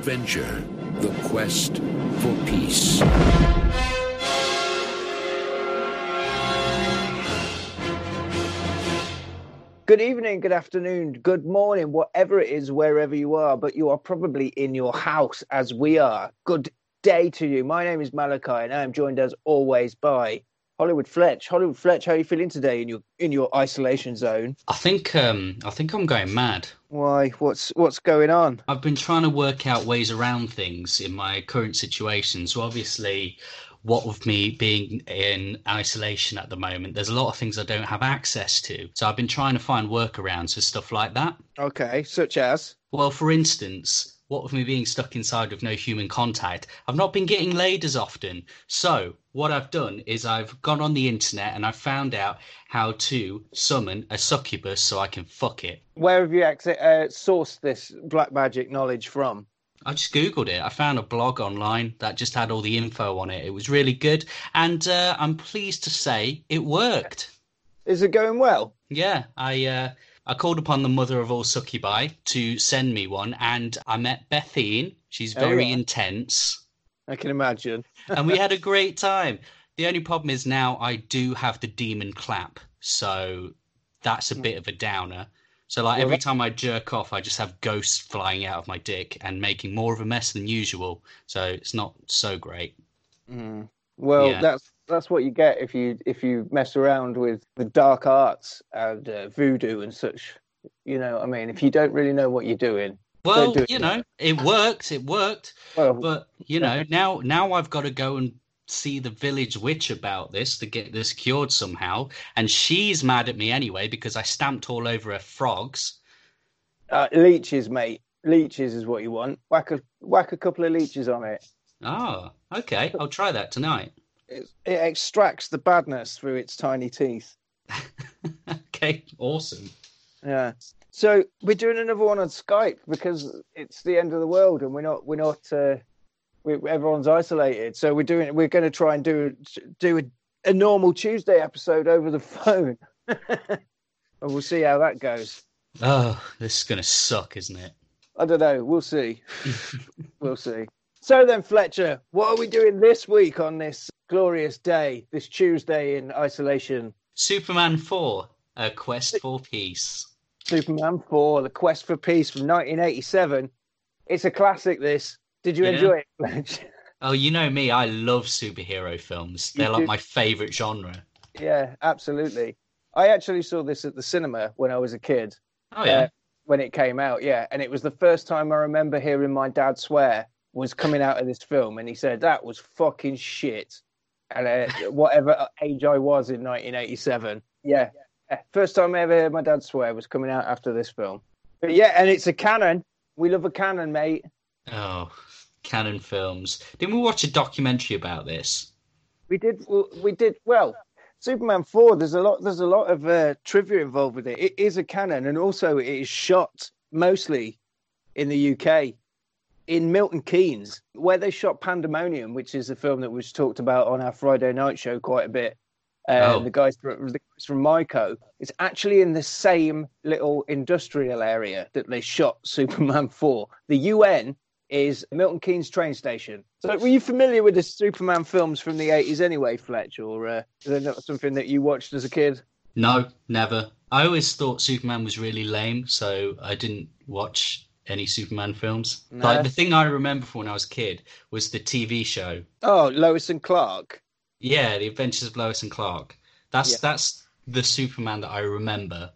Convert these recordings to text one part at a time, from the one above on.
adventure The Quest for Peace. Good evening, good afternoon, good morning, whatever it is, wherever you are, but you are probably in your house as we are. Good day to you. My name is Malachi, and I am joined as always by Hollywood Fletch. Hollywood Fletch, how are you feeling today in your in your isolation zone? I think um, I think I'm going mad. Why? What's what's going on? I've been trying to work out ways around things in my current situation. So obviously, what with me being in isolation at the moment, there's a lot of things I don't have access to. So I've been trying to find workarounds for stuff like that. Okay, such as Well, for instance, what with me being stuck inside with no human contact, I've not been getting laid as often. So what I've done is I've gone on the internet and I've found out how to summon a succubus so I can fuck it. where have you ex- uh, sourced this black magic knowledge from? I just googled it. I found a blog online that just had all the info on it. It was really good, and uh, I'm pleased to say it worked. Is it going well? Yeah, I uh, I called upon the mother of all succubi to send me one, and I met Bethine. She's Oh, very yeah. intense, I can imagine. and we had a great time. The only problem is now I do have the demon clap, so that's a bit of a downer. So like Well, every time I jerk off, I just have ghosts flying out of my dick and making more of a mess than usual. So it's not so great. Mm. Well, Yeah. that's that's what you get if you if you mess around with the dark arts and uh, voodoo and such. You know, what I mean, if you don't really know what you're doing, Well, do it. you know, it worked. It worked. well, But you know, now now I've got to go and see the village witch about this to get this cured somehow, and she's mad at me anyway because I stamped all over her frogs. uh, leeches, mate, leeches is what you want. Whack a whack a couple of leeches on it. Oh, okay. I'll try that tonight. It, it extracts the badness through its tiny teeth. okay, awesome. Yeah. So we're doing another one on Skype because it's the end of the world and we're not we're not uh, we, everyone's isolated. So we're doing we're going to try and do do a, a normal Tuesday episode over the phone. and we'll see how that goes. Oh, this is gonna suck, isn't it? I don't know. We'll see. we'll see. So then, Fletcher, what are we doing this week on this glorious day, this Tuesday in isolation? Superman Four: A Quest for Peace. Superman 4, The Quest for Peace from 1987. It's a classic, this. Did you enjoy it, Fletch? Oh, you know me. I love superhero films. You They're like do. my favorite genre. yeah, absolutely. I actually saw this at the cinema when I was a kid, Oh yeah. uh, when it came out, yeah. And it was the first time I remember hearing my dad swear was coming out of this film. And he said, that was fucking shit. And uh, whatever age I was in 1987. Yeah. yeah. First time I ever heard my dad swear was coming out after this film. But yeah, and it's a Cannon. We love a Cannon, mate. Oh, Cannon films. Didn't we watch a documentary about this? We did. We did well. Superman four. There's a lot. There's a lot of uh, trivia involved with it. It is a Cannon, and also it is shot mostly in the UK, in Milton Keynes, where they shot Pandemonium, which is a film that was talked about on our Friday night show quite a bit. Uh, Oh. The guys from the guys from Myco. It's actually in the same little industrial area that they shot Superman four. The UN is Milton Keynes train station. So, were you familiar with the Superman films from the 80s anyway, Fletch, or uh, is that not something that you watched as a kid? No, never. I always thought Superman was really lame, so I didn't watch any Superman films. No. Like the thing I remember from when I was a kid was the TV show. Oh, Lois and Clark. Yeah, The Adventures of Lois and Clark. That's Yeah. that's the Superman that I remember.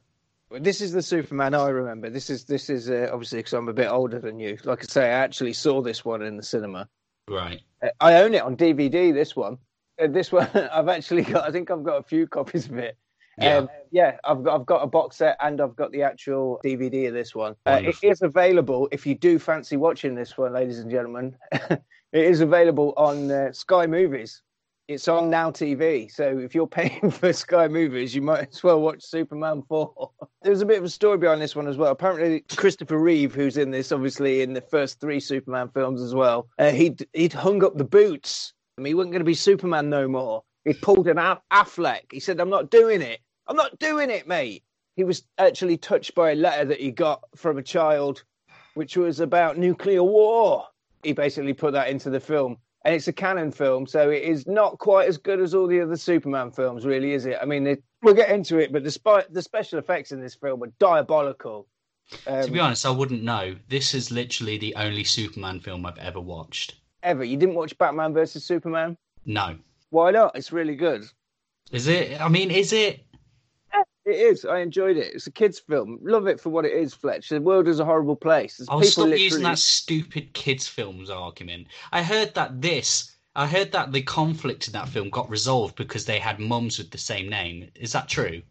This is the Superman I remember. This is this is uh, obviously because I'm a bit older than you. Like I say, I actually saw this one in the cinema. Right. Uh, I own it on DVD. This one, uh, this one, I've actually got. I think I've got a few copies of it. Yeah. Um, yeah, I've got, I've got a box set and I've got the actual DVD of this one. Uh, it is available if you do fancy watching this one, ladies and gentlemen. it is available on uh, Sky Movies. It's on Now TV. So if you're paying for Sky Movies, you might as well watch Superman 4. There's a bit of a story behind this one as well. Apparently, Christopher Reeve, who's in this, obviously in the first three Superman films as well, uh, he'd, he'd hung up the boots. He wasn't going to be Superman no more. He pulled an Aff- Affleck. He said, I'm not doing it. I'm not doing it, mate. He was actually touched by a letter that he got from a child, which was about nuclear war. he basically put that into the film. And it's a Cannon film, so it is not quite as good as all the other Superman films, really, is it? I mean, it, we'll get into it, but despite the special effects in this film are diabolical. Um, to be honest, I wouldn't know. This is literally the only Superman film I've ever watched. Ever? You didn't watch Batman versus Superman? No. Why not? It's really good. Is it? I mean, is it? It is. I enjoyed it. It's a kids' film. Love it for what it is, Fletch. The world is a horrible place. There's I'll stop literally- using that stupid kids' films argument. I heard that this, I heard that the conflict in that film got resolved because they had mums with the same name. Is that true?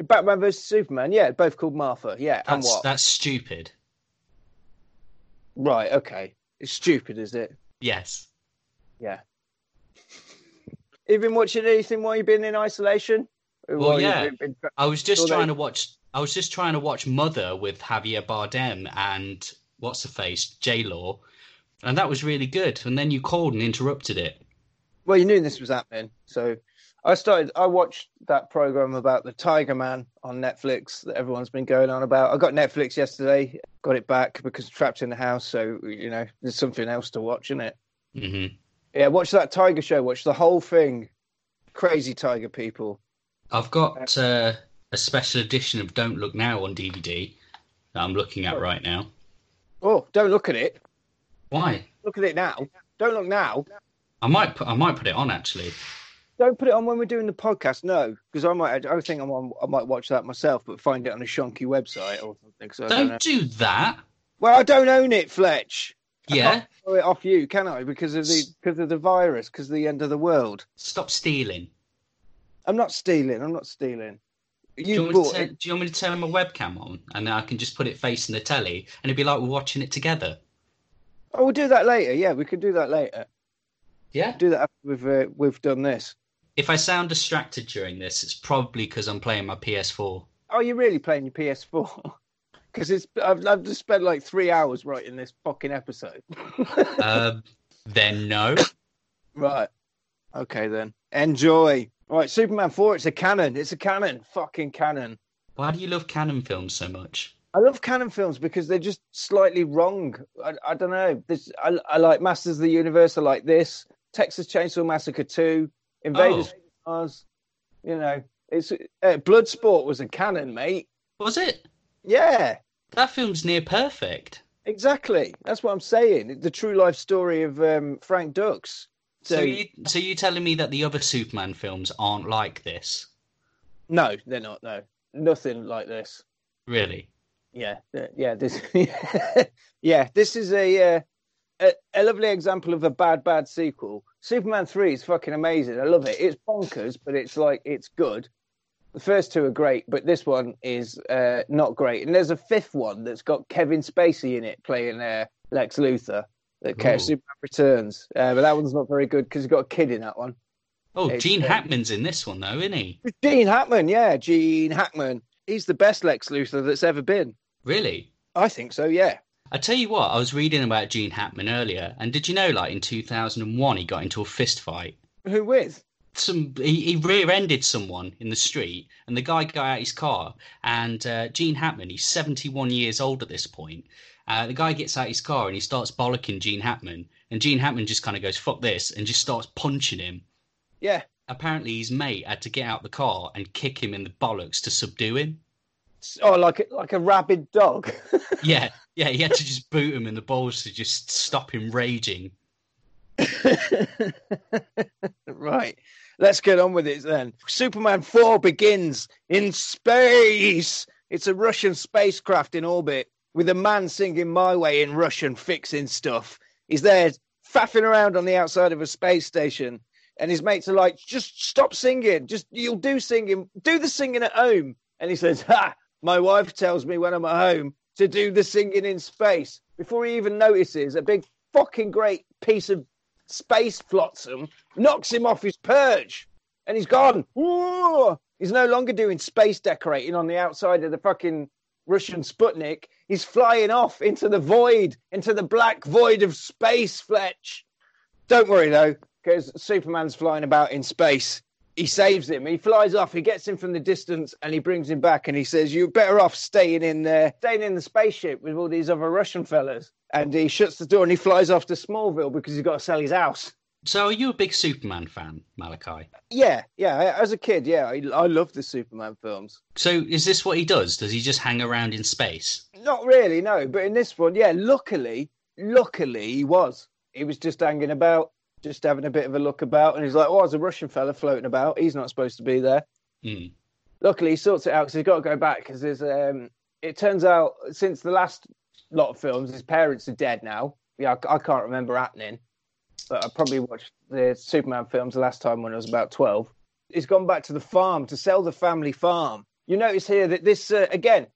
Batman versus Superman. Yeah, both called Martha. Yeah, and what? that's stupid. Right. Okay. It's stupid, is it? Yes. Yeah. You've been watching anything while you've been in isolation? Well, you've yeah. I was just Well, they- trying to watch. I was just trying to watch Mother with Javier Bardem and what's the face J Law, and that was really good. And then you called and interrupted it. Well, you knew this was happening, so I started. I watched that program about the Tiger Man on Netflix that everyone's been going on about. I got Netflix yesterday, got it back because trapped in the house. So you know, there's something else to watch, isn't it? hmm Yeah, watch that Tiger show. Watch the whole thing. Crazy Tiger people. I've got uh, a special edition of Don't Look Now on DVD that I'm looking at right now. Oh, don't look at it. Why? Look at it now. Don't look now. I might put I might put it on actually. Don't put it on when we're doing the podcast. No, because I might. I think I'm on, I might watch that myself, but find it on a shonky website or something. So I don't Don't do that. Well, I don't own it, Fletch. I Yeah. can't throw it off you, can I? Because of the because of the virus, because of the end of the world. Stop stealing. I'm not stealing. I'm not stealing. Do you, You want me bought to it. turn, do you want me to turn my webcam on and then I can just put it facing the telly and it'd be like we're watching it together? Oh, we'll do that later. Yeah, we could do that later. Yeah. Do that after we've uh, we've done this. If I sound distracted during this, it's probably because I'm playing my PS4. Oh, you're really playing your PS4? Because it's I've, I've just spent like three hours writing this fucking episode. um, then no. Right. Okay then. Enjoy. All right, Superman 4, it's a Cannon. It's a Cannon. Fucking Cannon. Why do you love Cannon films so much? I love Cannon films because they're just slightly wrong. I, I don't know. This I, I like Masters of the Universe. I like this. Texas Chainsaw Massacre 2. Invaders Mars. You know, it's uh, Bloodsport was a Cannon, mate. Was it? Yeah, That film's near perfect. exactly. That's what I'm saying. The true life story of um, Frank Dux. So, So, you, so you telling me that the other Superman films aren't like this? no, they're not. No, nothing like this. Really? Yeah, yeah, this, yeah, this is a, uh, a a lovely example of a bad, bad sequel. Superman three is fucking amazing. I love it. It's bonkers, but it's like it's good. The first two are great, but this one is uh, not great. And there's a fifth one that's got Kevin Spacey in it playing uh, Lex Luthor. That Ooh. Superman Returns, uh, but that one's not very good because he's got a kid in that one. Oh, It's, Gene uh, Hackman's in this one though, isn't he? Gene Hackman, yeah, Gene Hackman. He's the best Lex Luthor that's ever been. Really? I think so. Yeah. I tell you what, I was reading about Gene Hackman earlier, and did you know, like in 2001, he got into a fist fight? Who with? Some he, he rear-ended someone in the street, and the guy got out his car. And uh, Gene Hackman, he's 71 years old at this point. Uh, the guy gets out his car and he starts bollocking Gene Hackman, and Gene Hackman just kind of goes "fuck this" and just starts punching him. Yeah. Apparently, his mate had to get out the car and kick him in the bollocks to subdue him. Oh, like a, like a rabid dog. Yeah, yeah, he had to just boot him in the balls to just stop him raging. right. Let's get on with it then. Superman 4 begins in space. It's a Russian spacecraft in orbit with a man singing My Way in Russian, fixing stuff. He's there faffing around on the outside of a space station. And his mates are like, just stop singing. Just, you'll do singing. Do the singing at home. And he says, Ha, my wife tells me when I'm at home to do the singing in space. Before he even notices, a big fucking great piece of space flotsam knocks him off his perch. And he's gone. He's no longer doing space decorating on the outside of the fucking Russian Sputnik. He's flying off into the void, into the black void of space, Fletch. Don't worry though, because Superman's flying about in space. He saves him. He flies off. He gets him from the distance, and he brings him back. And he says, "You're better off staying in there, staying in the spaceship with all these other Russian fellas." and he shuts the door and he flies off to Smallville because he's got to sell his house. So, are you a big Superman fan, Malachi? Yeah, yeah. As a kid, yeah, I, I love the Superman films. So, is this what he does? Does he just hang around in space? Not really, no. But in this one, yeah, luckily, luckily he was. He was just hanging about, just having a bit of a look about, and he's like, "Oh, there's a Russian fella floating about. He's not supposed to be there." Mm. Luckily, he sorts it out because he's got to go back because there's um. It turns out since the last lot of films, his parents are dead now. Yeah, I, I can't remember happening, but I probably watched the Superman films the last time when I was about twelve. He's gone back to the farm to sell the family farm. You notice here that this uh, again,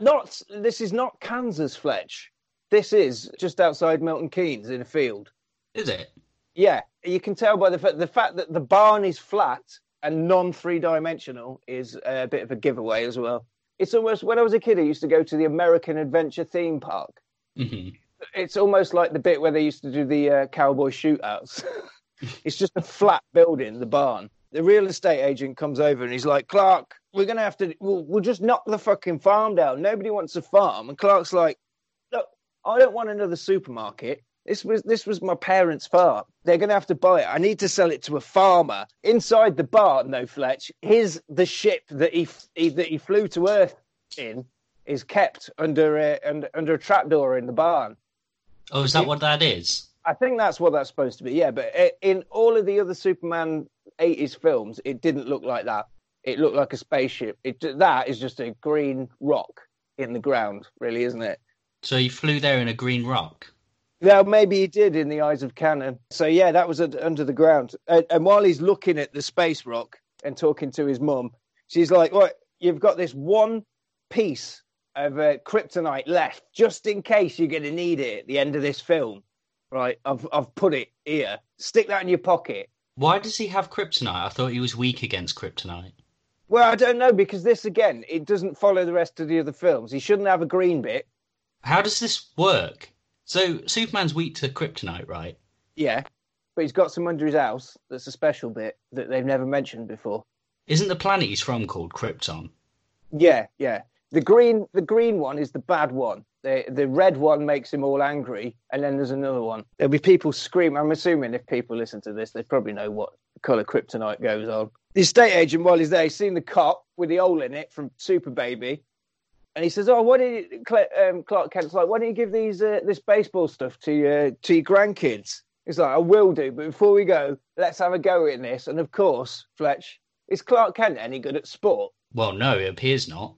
not this is not Kansas, Fletch. This is just outside Milton Keynes in a field. Is it? Yeah, you can tell by the fact the fact that the barn is flat and non three dimensional is a bit of a giveaway as well. It's almost when I was a kid, I used to go to the American Adventure theme park. hmm It's almost like the bit where they used to do the uh, cowboy shootouts. it's just a flat building, the barn. The real estate agent comes over and he's like, Clark, we're gonna have to. We'll, we'll just knock the fucking farm down. Nobody wants a farm. And Clark's like, Look, I don't want another supermarket. This was this was my parents' farm. They're going to have to buy it. I need to sell it to a farmer inside the barn. No, Fletch. His the ship that he, he that he flew to Earth in is kept under a under, under a trapdoor in the barn. Oh, is that what that is? I think that's what that's supposed to be. Yeah, but in all of the other Superman '80s films, it didn't look like that. It looked like a spaceship. It that is just a green rock in the ground, really, isn't it? So he flew there in a green rock. Well, maybe he did in the eyes of canon. So yeah, that was under the ground. And, and while he's looking at the space rock and talking to his mum, she's like, "What? You've got this one piece of uh, kryptonite left, just in case you're going to need it at the end of this film, right? I've I've put it here. Stick that in your pocket." Why does he have kryptonite? I thought he was weak against kryptonite. Well, I don't know because this again, it doesn't follow the rest of the other films. He shouldn't have a green bit. How does this work? So Superman's weak to kryptonite, right? Yeah, but he's got some under his house that's a special bit that they've never mentioned before. Isn't the planet he's from called Krypton? Yeah, yeah. The green, the green one is the bad one. The the red one makes him all angry, and then there's another one. There'll be people scream. I'm assuming if people listen to this, they probably know what color kryptonite goes on. The estate agent, while he's there, he's seen the cop with the hole in it from Super Baby, and he says, "Oh, why did you, um, Clark Kent's like, why don't you give these uh, this baseball stuff to your to your grandkids?" He's like, "I will do, but before we go, let's have a go in this." And of course, Fletch, is Clark Kent any good at sport? Well, no, it appears not.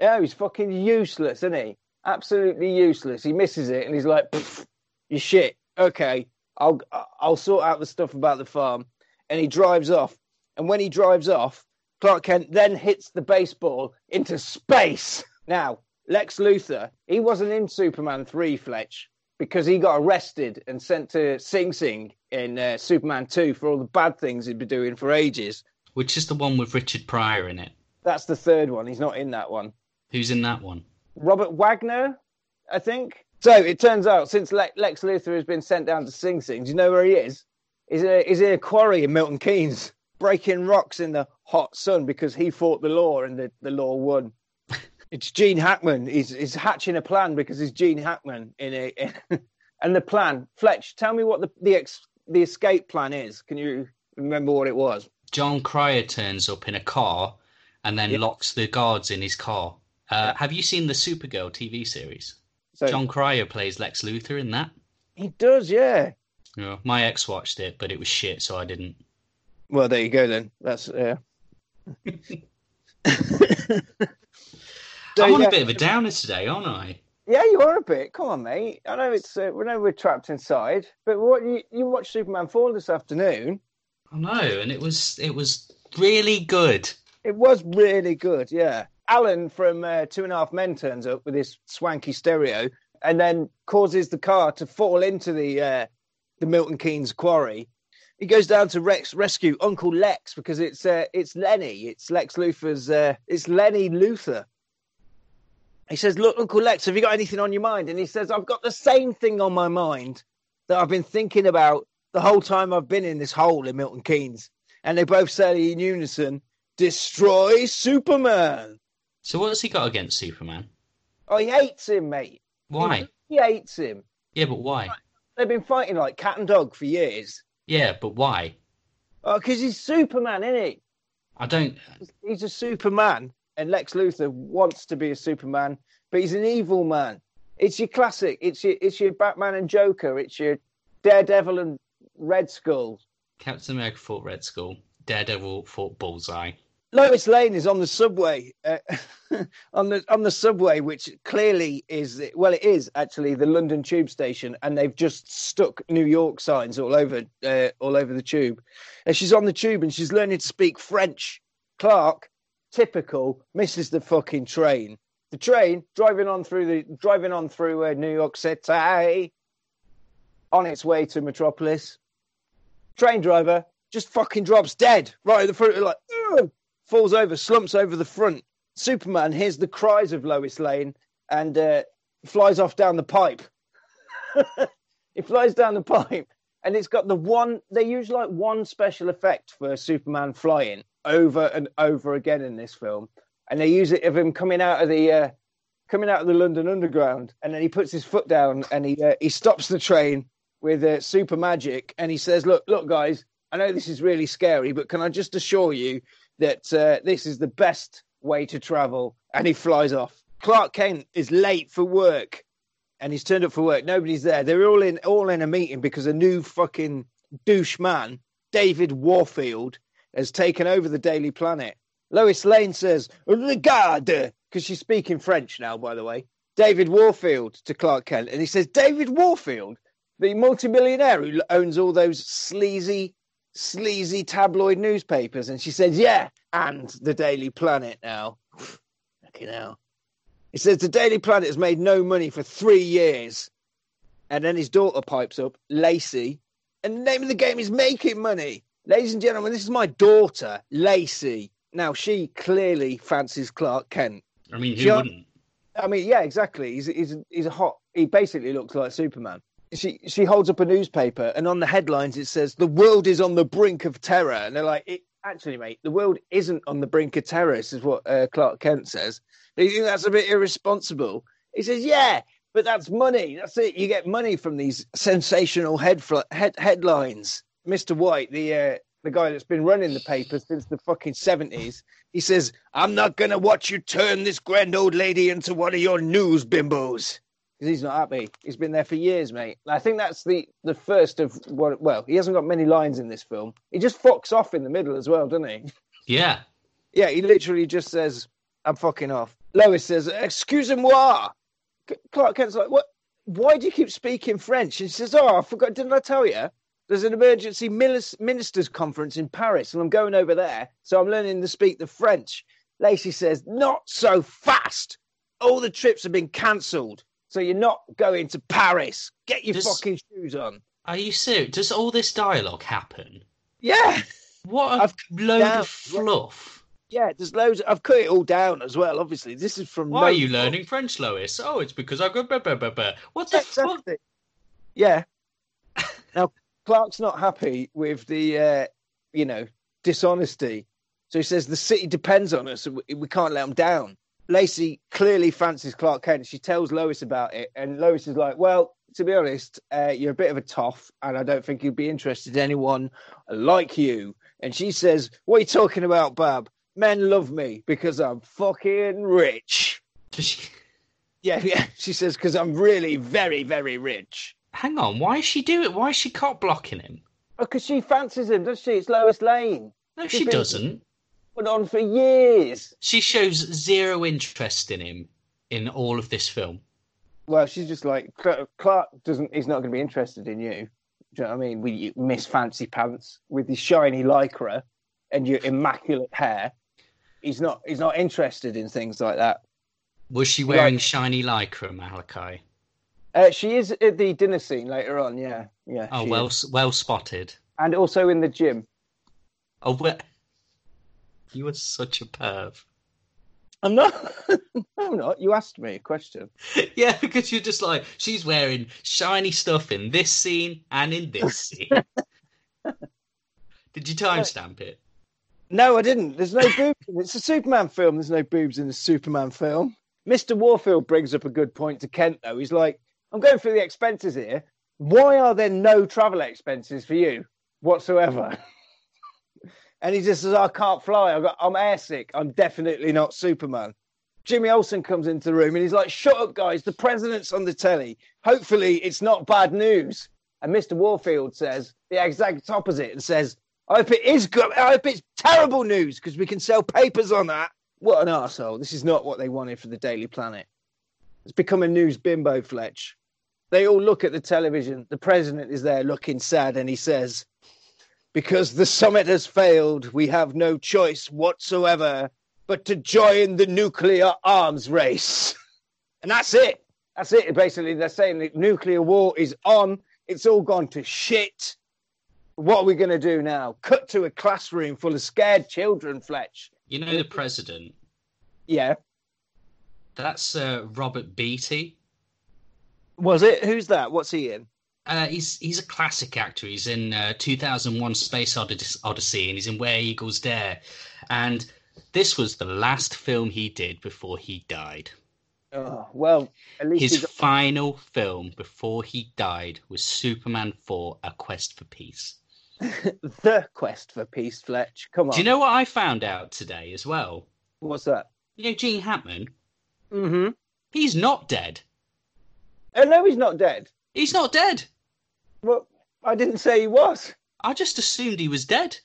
Yeah, he's fucking useless, isn't he? Absolutely useless. He misses it, and he's like, "Pff, "You shit." Okay, I'll I'll sort out the stuff about the farm, and he drives off. And when he drives off, Clark Kent then hits the baseball into space. Now, Lex Luthor, he wasn't in Superman three, Fletch, because he got arrested and sent to Sing Sing in uh, Superman two for all the bad things he'd been doing for ages. Which is the one with Richard Pryor in it? That's the third one. He's not in that one. Who's in that one? Robert Wagner, I think. So it turns out since Le- Lex Luthor has been sent down to Sing Sing, do you know where he is? He's in, a, he's in a quarry in Milton Keynes, breaking rocks in the hot sun because he fought the law and the, the law won. it's Gene Hackman. He's, he's hatching a plan because he's Gene Hackman in a. and the plan, Fletch, tell me what the the, ex, the escape plan is. Can you remember what it was? Jon Cryer turns up in a car and then Yeah. locks the guards in his car. Uh, Have you seen the Supergirl TV series? So Jon Cryer plays Lex Luthor in that. he does, yeah. Yeah, my ex watched it, but it was shit, so I didn't. Well, there you go then. That's yeah. I'm on yeah. a bit of a downer today, aren't I? Yeah, you are a bit. Come on, mate. I know it's. Uh, we know we're trapped inside, but what you you watched Superman four this afternoon? I know, and it was it was really good. It was really good. Yeah, Alan from uh, Two and a Half Men turns up with his swanky stereo, and then causes the car to fall into the uh, the Milton Keynes quarry. He goes down to Rex rescue Uncle Lex because it's uh, it's Lenny. It's Lex Luthor's. Uh, it's Lenny Luthor. He says, "Look, Uncle Lex, have you got anything on your mind?" And he says, "I've got the same thing on my mind that I've been thinking about the whole time I've been in this hole in Milton Keynes." And they both say in unison, "Destroy Superman." So what's he got against Superman? Oh, he hates him, mate. Why? He hates him Yeah, but why? They've been fighting like cat and dog for years. Yeah, but why? Oh, because he's Superman, isn't he? I don't. He's a Superman, and Lex Luthor wants to be a Superman, but he's an evil man. It's your classic. It's your it's your Batman and Joker. It's your Daredevil and Red Skull. Captain America fought Red Skull. Daredevil fought Bullseye. Lois Lane is on the subway, uh, on the on the subway, which clearly is well, it is actually the London Tube station, and they've just stuck New York signs all over uh, all over the tube. And she's on the tube and she's learning to speak French. Clark, typical, misses the fucking train. The train driving on through the driving on through uh, New York City, on its way to Metropolis. Train driver just fucking drops dead right at the front, like. Ugh! Falls over, slumps over the front. Superman hears the cries of Lois Lane and uh, flies off down the pipe. he flies down the pipe, and it's got the one. They use like one special effect for Superman flying over and over again in this film, and they use it of him coming out of the uh, coming out of the London Underground, and then he puts his foot down and he uh, he stops the train with uh, super magic, and he says, "Look, look, guys." I know this is really scary, but can I just assure you that uh, this is the best way to travel, and he flies off. Clark Kent is late for work, and he's turned up for work. Nobody's there. They're all in all in a meeting because a new fucking douche man, David Warfield, has taken over the Daily Planet. Lois Lane says "Regarde," because she's speaking French now, by the way. David Warfield to Clark Kent, and he says, "David Warfield, the multimillionaire who owns all those sleazy sleazy tabloid newspapers. And she says, Yeah, and the Daily Planet now. Fucking hell. He says, The Daily Planet has made no money for three years. And then his daughter pipes up, Lacey. And the name of the game is making money. Ladies and gentlemen, this is my daughter, Lacey. Now, she clearly fancies Clark Kent. I mean, who She- wouldn't? I mean, yeah, exactly. He's, he's, he's a hot, he basically looks like Superman. She she holds up a newspaper, and on the headlines it says the world is on the brink of terror, and they're like, it, actually, mate, the world isn't on the brink of terror. This is what uh, Clark Kent says. Do you think that's a bit irresponsible? He says, yeah, but that's money. That's it. You get money from these sensational head, head headlines. Mister White, the uh, the guy that's been running the paper since the fucking seventies, he says, "I'm not gonna watch you turn this grand old lady into one of your news bimbos." Because he's not happy. He's been there for years, mate. And I think that's the the first of what. Well, he hasn't got many lines in this film. He just fucks off in the middle as well, doesn't he? Yeah. Yeah, he literally just says, "I'm fucking off." Lois says, "Excusez-moi." Clark Kent's like, "What? Why do you keep speaking French?" And she says, "Oh, I forgot. Didn't I tell you?" There's an emergency ministers conference in Paris, and I'm going over there, so I'm learning to speak the French. Lacey says, "Not so fast. All the trips have been cancelled, so you're not going to Paris. Get your Does- fucking shoes on." Are you serious? Does all this dialogue happen? Yeah, What a I've- load down. of fluff. yeah. There's loads. I've cut it all down as well. Obviously, this is from. Why are you learning French, Lois? Oh, it's because I go. Blah, blah, blah, blah. What the Yeah, fuck? exactly. Yeah. Now Clark's not happy with the, uh, you know, dishonesty. So he says the city depends on us. and We we can't let them down. Lacey clearly fancies Clark Kent. She tells Lois about it, and Lois is like, "Well, to be honest, uh, you're a bit of a toff, and I don't think you'd be interested in anyone like you." And she says, "What are you talking about, Bab? Men love me because I'm fucking rich." Yeah, yeah. She says because I'm really very, very rich. Hang on. Why is she doing it? Why is she cop blocking him? Because she fancies him, does she? It's Lois Lane. No, She's she been- doesn't. On for years. She shows zero interest in him in all of this film. Well, she's just like Clark doesn't. He's not going to be interested in you. Do you know what I mean? With you, Miss Fancy Pants, with your shiny lycra and your immaculate hair, he's not. He's not interested in things like that. Was she Like- wearing shiny lycra, Malachi? Uh, she is at the dinner scene later on. Yeah, yeah. Oh, well, is. well spotted. and also in the gym. Oh, well, you are such a perv. I'm not. I'm not. You asked me a question. yeah, because you're just like she's wearing shiny stuff in this scene and in this scene. Did you timestamp it? No, I didn't. There's no boobs. It's a Superman film. There's no boobs in a Superman film. Mr. Warfield brings up a good point to Kent, though. He's like, I'm going through the expenses here. Why are there no travel expenses for you whatsoever? And he just says, I can't fly. I got, I'm airsick. I'm definitely not Superman. Jimmy Olsen comes into the room and he's like, Shut up, guys. The president's on the telly. Hopefully, it's not bad news. And Mr. Warfield says the exact opposite and says, I hope it is good. I hope it's terrible news because we can sell papers on that. What an asshole! This is not what they wanted for the Daily Planet. It's become a news bimbo, Fletch. They all look at the television. The president is there looking sad and he says, Because the summit has failed, we have no choice whatsoever but to join the nuclear arms race. And that's it. That's it. Basically, they're saying that nuclear war is on. It's all gone to shit. What are we going to do now? Cut to a classroom full of scared children, Fletch. You know the president? Yeah. That's uh, Robert Beatty. Was it? Who's that? What's he in? Uh, he's he's a classic actor. He's in uh, 2001: Space Odyssey, and he's in Where Eagles Dare. And this was the last film he did before he died. Oh, well, at least his got... final film before he died was Superman 4: A Quest for Peace. the Quest for Peace, Fletch. Come on. Do you know what I found out today as well? What's that? You know Gene Hackman? Mm-hmm. He's not dead. Oh, no, he's not dead. He's not dead. Well, I didn't say he was. I just assumed he was dead.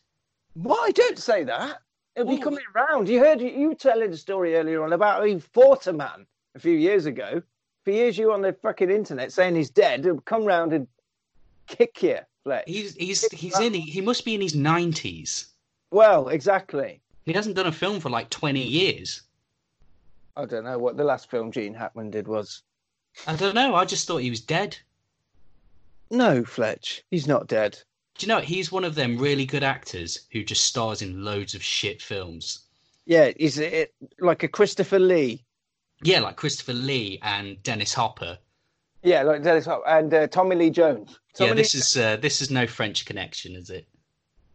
Why? Don't say that. He'll be coming around. You heard you, telling the story earlier on about he fought a man a few years ago. For years, you on the fucking internet saying he's dead. He'll come round and kick you. Fletch. He's he's he's in. He must be in his nineties. Well, exactly. He hasn't done a film for like twenty years. I don't know what the last film Gene Hackman did was. I don't know. I just thought he was dead. No, Fletch, he's not dead. Do you know he's one of them really good actors who just stars in loads of shit films? Yeah, is it like a Christopher Lee? Yeah, like Christopher Lee and Dennis Hopper. Yeah, like Dennis Hopper and uh, Tommy Lee Jones. Tommy yeah, this Lee... is uh, this is no French connection, is it?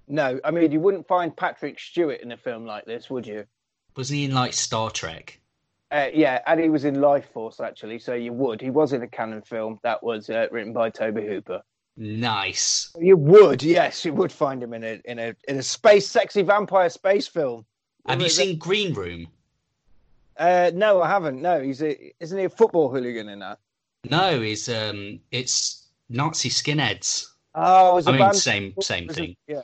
No, I mean you wouldn't find Patrick Stewart in a film like this, would you? Was he in like Star Trek? Uh, yeah, and he was in Lifeforce actually, so you would. He was in a Cannon film that was uh, written by Tobe Hooper. Nice. You would, yes, you would find him in a in a in a space sexy vampire space film. Have you seen Green Room? Uh, no, I haven't. No, he's a isn't he a football hooligan in that? No, he's um, it's Nazi skinheads. Oh, I mean, band. same same thing. Yeah,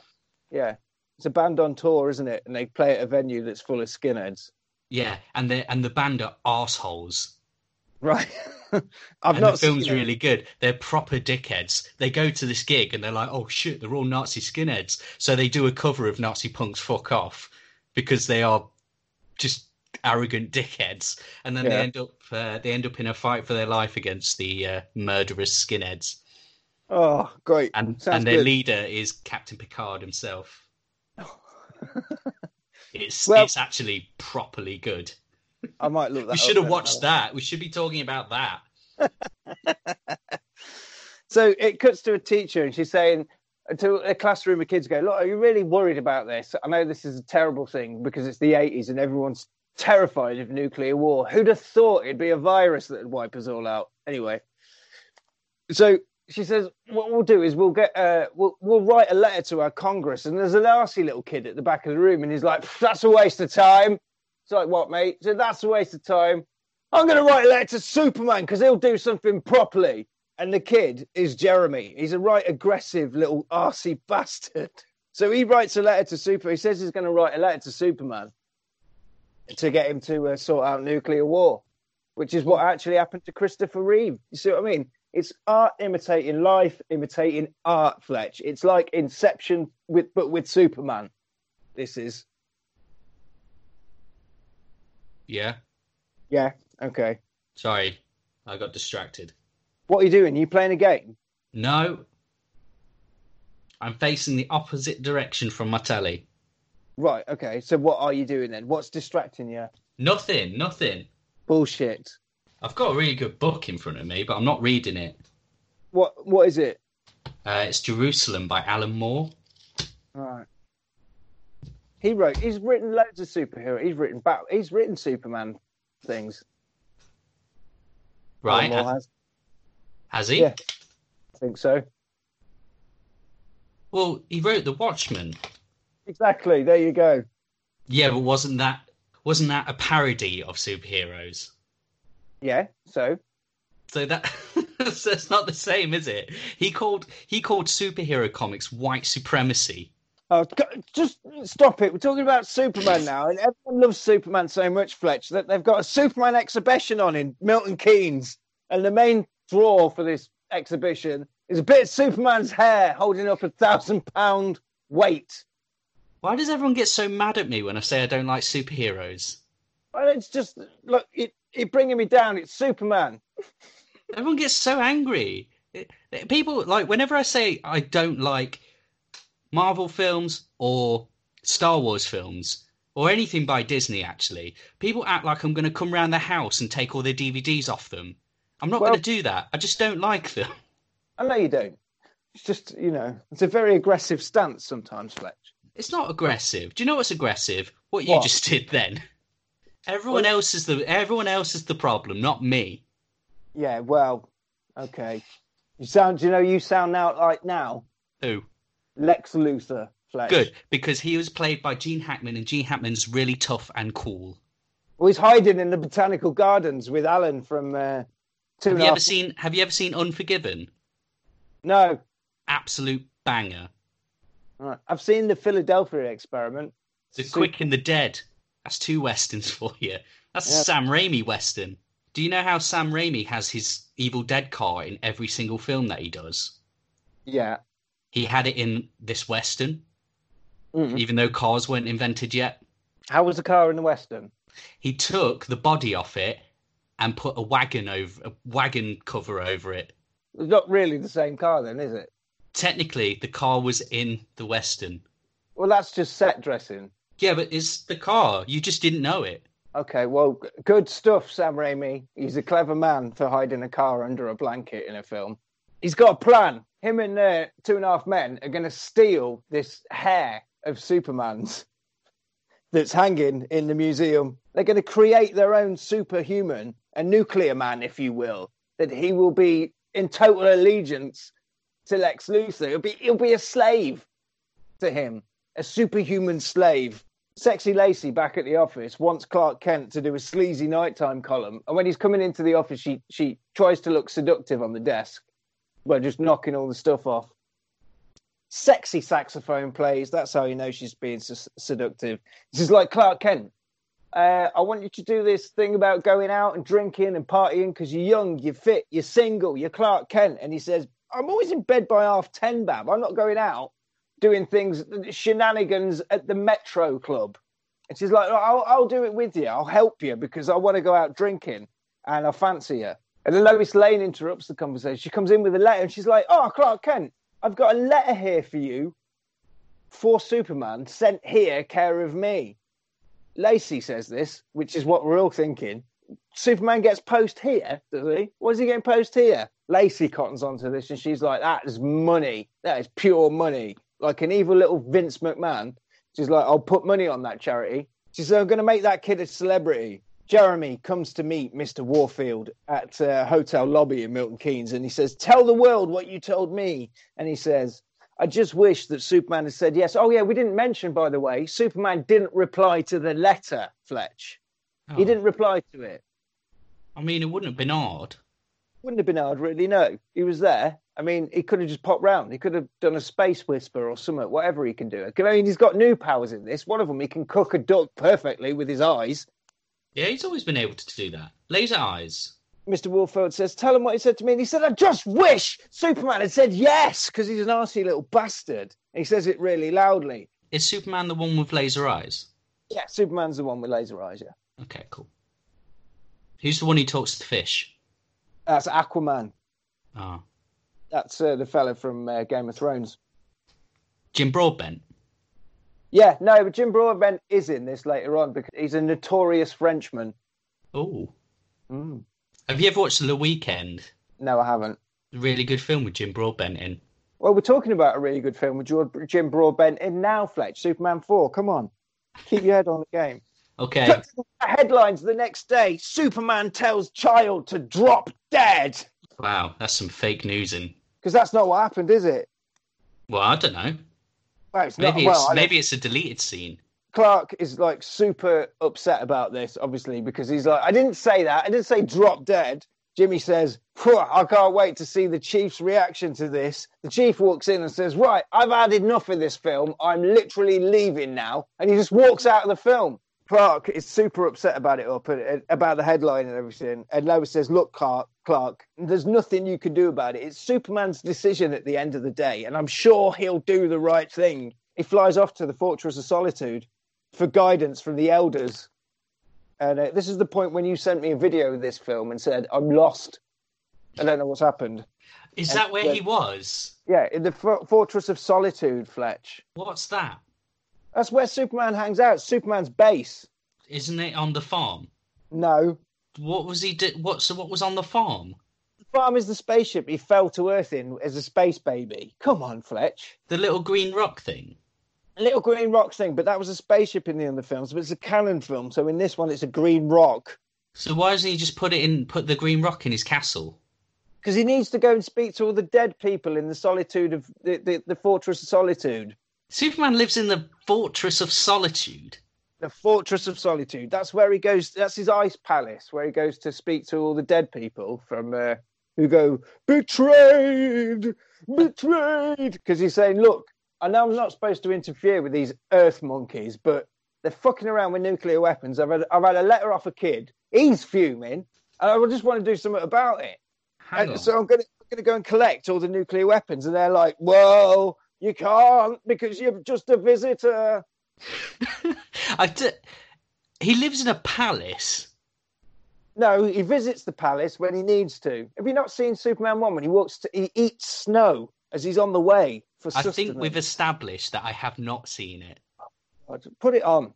yeah. It's a band on tour, isn't it? And they play at a venue that's full of skinheads. Yeah, and the and the band are assholes. Right. I've and not the film's really good. They're proper dickheads. They go to this gig and they're like, "Oh shit, they're all Nazi skinheads." So they do a cover of Nazi Punk's "Fuck Off" because they are just arrogant dickheads, and then they end up uh, they end up in a fight for their life against the uh, murderous skinheads, Oh, great. and Sounds and their good. leader is Captain Picard himself. It's Well- it's actually properly good. I might look that. We should have watched that. We should be talking about that. So it cuts to a teacher, and she's saying to a classroom of kids, "Go look, are you really worried about this? I know this is a terrible thing because it's the '80s and everyone's terrified of nuclear war. Who'd have thought it'd be a virus that'd wipe us all out? Anyway, so she says, "What we'll do is we'll get uh, we'll we'll write a letter to our Congress." And there's an arsey little kid at the back of the room, and he's like, "That's a waste of time." It's like, "What, mate?" So that's a waste of time. I'm going to write a letter to Superman because he'll do something properly. And the kid is Jeremy. He's a right aggressive little arsey bastard. So he writes a letter to Super. He says he's going to write a letter to Superman to get him to uh, sort out nuclear war, which is what actually happened to Christopher Reeve. You see what I mean? It's art imitating life, imitating art, Fletch. It's like Inception, with but with Superman. This is. Yeah. Yeah. Okay. Sorry, I got distracted. What are you doing? Are you playing a game? No. I'm facing the opposite direction from my telly. Right. Okay. So what are you doing then? What's distracting you? Nothing, nothing. Bullshit. I've got a really good book in front of me, but I'm not reading it. What What is it? Uh, it's Jerusalem by Alan Moore. All right. He wrote. He's written loads of superhero. He's written. Bat, he's written Superman things. Right. Moore has. Has he? Yeah. I think so. Well, he wrote The Watchmen. Exactly. There you go. Yeah, but wasn't that wasn't that a parody of superheroes? Yeah. So So that so it's not the same, is it? He called he called superhero comics white supremacy. Oh, just stop it. We're talking about Superman now, and everyone loves Superman so much, Fletch, that they've got a Superman exhibition on in Milton Keynes. And the main draw for this exhibition is a bit of Superman's hair holding up a thousand pound weight. Why does everyone get so mad at me when I say I don't like superheroes? Well, it's just, look, it, it bringing me down. It's Superman. Everyone gets so angry. It- it- People like whenever I say I don't like Marvel films or Star Wars films or anything by Disney, actually, people act like I'm going to come round their house and take all their DVDs off them. I'm not Well- going to do that. I just don't like them. I know you don't. It's just, you know, it's a very aggressive stance sometimes, Fletch. It's not aggressive. Do you know what's aggressive? What you What? just did then. Everyone Well- else is the everyone else is the problem, not me. Yeah, well, okay. You sound, you know, you sound now like now Who? Lex Luthor, Fletch. Good, because he was played by Gene Hackman, and Gene Hackman's really tough and cool. Well, he's hiding in the botanical gardens with Alan from uh, Two Have you ever seen Have you ever seen Unforgiven? No, Absolute banger. Right. I've seen the Philadelphia experiment. The Quick and the Dead. That's two westerns for you. That's a Yeah. Sam Raimi western. Do you know how Sam Raimi has his Evil Dead car in every single film that he does? Yeah. He had it in this western, Mm. even though cars weren't invented yet. How was the car in the Western? He took the body off it and put a wagon over a wagon cover over it. It's not really the same car, then, is it? Technically, the car was in the western. Well, that's just set dressing. Yeah, but it's the car. You just didn't know it. Okay, well, good stuff, Sam Raimi. He's a clever man for hiding a car under a blanket in a film. He's got a plan. Him and uh, Two and a Half Men are going to steal this hair of Superman's that's hanging in the museum. They're going to create their own superhuman, a nuclear man, if you will, that he will be in total allegiance to Lex Luthor. He'll be, he'll be a slave to him, a superhuman slave. Sexy Lacey back at the office wants Clark Kent to do a sleazy nighttime column, and when he's coming into the office, she she tries to look seductive on the desk, by just knocking all the stuff off. Sexy saxophone plays. That's how you know she's being seductive. This is like Clark Kent. Uh, I want you to do this thing about going out and drinking and partying because you're young, you're fit, you're single, you're Clark Kent. And he says, I'm always in bed by half 10, Bab. I'm not going out doing things, shenanigans at the Metro Club. And she's like, I'll, I'll do it with you. I'll help you because I want to go out drinking and I fancy you. And then Lois Lane interrupts the conversation. She comes in with a letter and she's like, Oh, Clark Kent, I've got a letter here for you for Superman sent here, care of me. Lacey says this, which is what we're all thinking. Superman gets post here, does he? What is he getting post here? Lacey cottons onto this and she's like, That is money. That is pure money. Like an evil little Vince McMahon. She's like, I'll put money on that charity. She said, I'm going to make that kid a celebrity. Jeremy comes to meet Mr. Warfield at a hotel lobby in Milton Keynes and he says, Tell the world what you told me. And he says, I just wish that Superman had said yes. Oh, yeah, we didn't mention, by the way, Superman didn't reply to the letter, Fletch. He Oh, didn't reply to it. I mean, it wouldn't have been odd. Wouldn't have been hard, really. No, he was there. I mean, he could have just popped round. He could have done a space whisper or something, whatever he can do. I mean, he's got new powers in this. One of them, he can cook a duck perfectly with his eyes. Yeah, he's always been able to do that. Laser eyes. Mr. Warfield says, Tell him what he said to me. And he said, I just wish Superman had said yes, because he's an arsey little bastard. And he says it really loudly. Is Superman the one with laser eyes? Yeah, Superman's the one with laser eyes, yeah. Okay, cool. Who's the one who talks to the fish? That's Aquaman. Oh, That's uh, the fella from uh, Game of Thrones. Jim Broadbent. Yeah, no, but Jim Broadbent is in this later on because he's a notorious Frenchman. Oh, Mm. have you ever watched The Weekend? No, I haven't. Really good film with Jim Broadbent in. Well, we're talking about a really good film with Jim Broadbent in now, Fletch. Superman 4. Come on. Keep your head on the game. Okay, Headlines the next day Superman tells child to drop dead. Wow, that's some fake news. And Because that's not what happened, is it? well, I don't know. Well, it's Maybe not. it's Well, maybe it's a deleted scene. Clark is like super upset about this, obviously, because he's like, I didn't say that. I didn't say drop dead. Jimmy says, I can't wait to see the Chief's reaction to this. The Chief walks in and says, Right, I've had enough of this film. I'm literally leaving now. And he just walks out of the film. Clark is super upset about it up and about the headline and everything. And Lois says, Look, Clark, Clark, there's nothing you can do about it. It's Superman's decision at the end of the day, and I'm sure he'll do the right thing. He flies off to the Fortress of Solitude for guidance from the elders. And uh, this is the point when you sent me a video of this film and said, I'm lost. I don't know what's happened. Is And- that where he was? Yeah, in the For- Fortress of Solitude, Fletch. What's that? That's where Superman hangs out. Superman's base. Isn't it on the farm? No. What was he? Di- what? So what was on the farm? The farm is the spaceship he fell to Earth in as a space baby. Come on, Fletch. The little green rock thing. A little green rock thing, but that was a spaceship in the other films, but it's a Cannon film. So in this one, it's a green rock. So why doesn't he just put it in? Put the green rock in his castle? Because he needs to go and speak to all the dead people in the solitude of the, the, the Fortress of Solitude. Superman lives in the fortress of solitude. The Fortress of Solitude. That's where he goes. That's his ice palace, where he goes to speak to all the dead people from uh, who go betrayed, betrayed. Because he's saying, "Look, I know I'm not supposed to interfere with these Earth monkeys, but they're fucking around with nuclear weapons. I've had, I've had a letter off a kid. He's fuming, and I just want to do something about it. Hang And on. so I'm going to going to go and collect all the nuclear weapons, and they're like, "Well, you can't because you're just a visitor." I d- he lives in a palace. No, he visits the palace when he needs to. Have you not seen Superman one when he walks to he eats snow as he's on the way for I sustenance? think we've established that I have not seen it. put it on.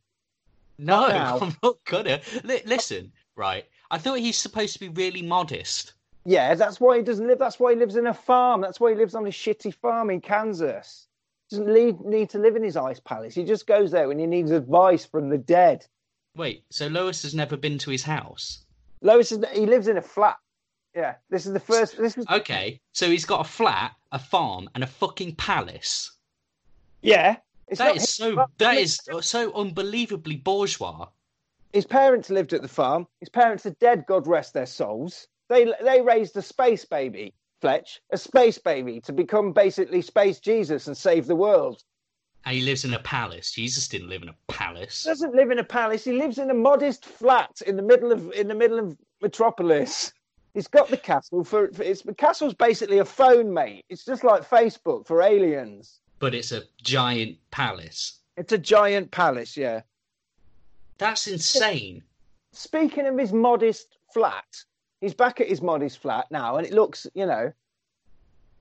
No. I'm not gonna. Li- listen, right? I thought he's supposed to be really modest. Yeah, that's why he doesn't live. That's why he lives in a farm. That's why he lives on a shitty farm in Kansas. Doesn't need, need to live in his ice palace. He just goes there when he needs advice from the dead. Wait, so Lois has never been to his house? Lois is he lives in a flat. Yeah, this is the first. This is Okay, so he's got a flat, a farm, and a fucking palace. yeah. It's That is so. flat. That is so unbelievably bourgeois. His parents lived at the farm. His parents are dead. God rest their souls. They they raised a space baby, Fletch, a space baby to become basically space Jesus and save the world. And he lives in a palace. Jesus didn't live in a palace. He doesn't live in a palace. He lives in a modest flat in the middle of in the middle of Metropolis. He's got the castle for, for it's the castle's basically a phone, mate. It's just like Facebook for aliens. But it's a giant palace. It's a giant palace, yeah. That's insane. Speaking of his modest flat, he's back at his modest flat now, and it looks, you know,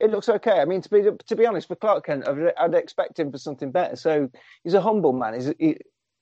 it looks okay. I mean, to be to be honest, for Clark Kent, I'd, I'd expect him for something better. So he's a humble man. He's he,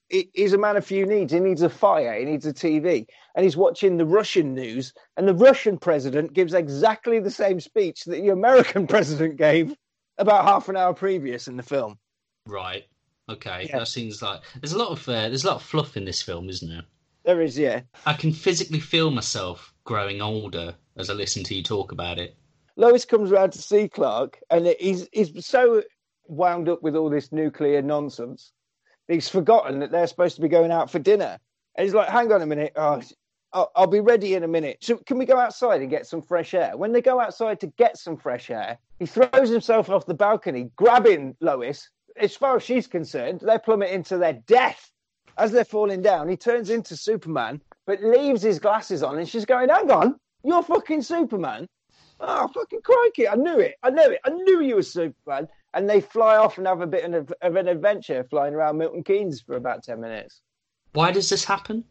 he- he's a man of few needs. He needs a fire. He needs a TV, and he's watching the Russian news. And the Russian president gives exactly the same speech that the American president gave about half an hour previous in the film. Right. Okay. Yeah. That seems like there's a lot of uh, there's a lot of fluff in this film, isn't there? There is, yeah. I can physically feel myself growing older as I listen to you talk about it. Lois comes round to see Clark, and he's he's so wound up with all this nuclear nonsense, he's forgotten that they're supposed to be going out for dinner. And he's like, "Hang on a minute, oh, I'll, I'll be ready in a minute. So can we go outside and get some fresh air?" When they go outside to get some fresh air, he throws himself off the balcony, grabbing Lois. As far as she's concerned, they're plummeting to their death. As they're falling down, he turns into Superman, but leaves his glasses on, and she's going, "Hang on, you're fucking Superman." Oh, fucking crikey. I knew it. I knew it. I knew you were Superman. And they fly off and have a bit of, of an adventure flying around Milton Keynes for about 10 minutes. Why does this happen?